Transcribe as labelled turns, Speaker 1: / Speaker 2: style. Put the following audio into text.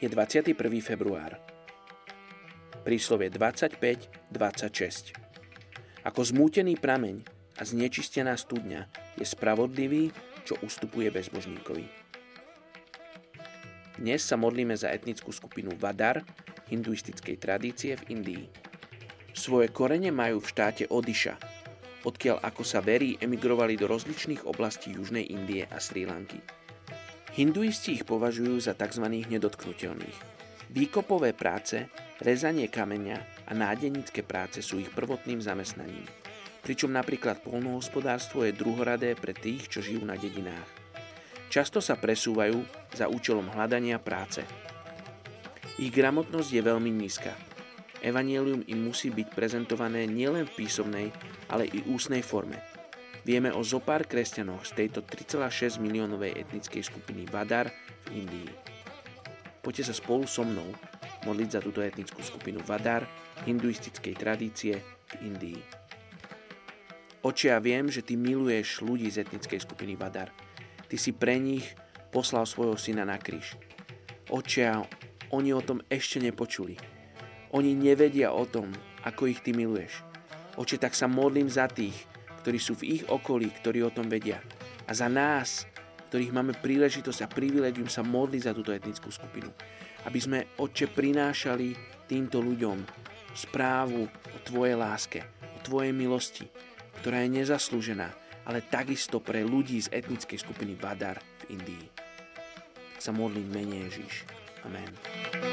Speaker 1: Je 21. február. Príslovie 25.26. Ako zmútený prameň a znečistená studňa je spravodlivý, čo ustupuje bezbožníkovi. Dnes sa modlíme za etnickú skupinu Vadar hinduistickej tradície v Indii. Svoje korene majú v štáte Odiša, odkiaľ ako sa verí emigrovali do rozličných oblastí Južnej Indie a Sri Lanky. Hinduisti ich považujú za tzv. nedotknutelných. Výkopové práce, rezanie kameňa a nádenické práce sú ich prvotným zamestnaním. Pričom napríklad polnohospodárstvo je druhoradé pre tých, čo žijú na dedinách. Často sa presúvajú za účelom hľadania práce. Ich gramotnosť je veľmi nízka. Evangelium im musí byť prezentované nielen v písomnej, ale i ústnej forme – Vieme o zopár kresťanoch z tejto 3,6 miliónovej etnickej skupiny Vadar v Indii. Poďte sa spolu so mnou modliť za túto etnickú skupinu Vadar hinduistickej tradície v Indii. Oče, ja viem, že ty miluješ ľudí z etnickej skupiny Vadar. Ty si pre nich poslal svojho syna na kríž. Oče, oni o tom ešte nepočuli. Oni nevedia o tom, ako ich ty miluješ. Oče, tak sa modlím za tých, ktorí sú v ich okolí, ktorí o tom vedia. A za nás, ktorých máme príležitosť a privilegium sa modliť za túto etnickú skupinu. Aby sme, Otče, prinášali týmto ľuďom správu o Tvojej láske, o Tvojej milosti, ktorá je nezaslúžená, ale takisto pre ľudí z etnickej skupiny Vadar v Indii. Tak sa modlím mene Ježiš. Amen.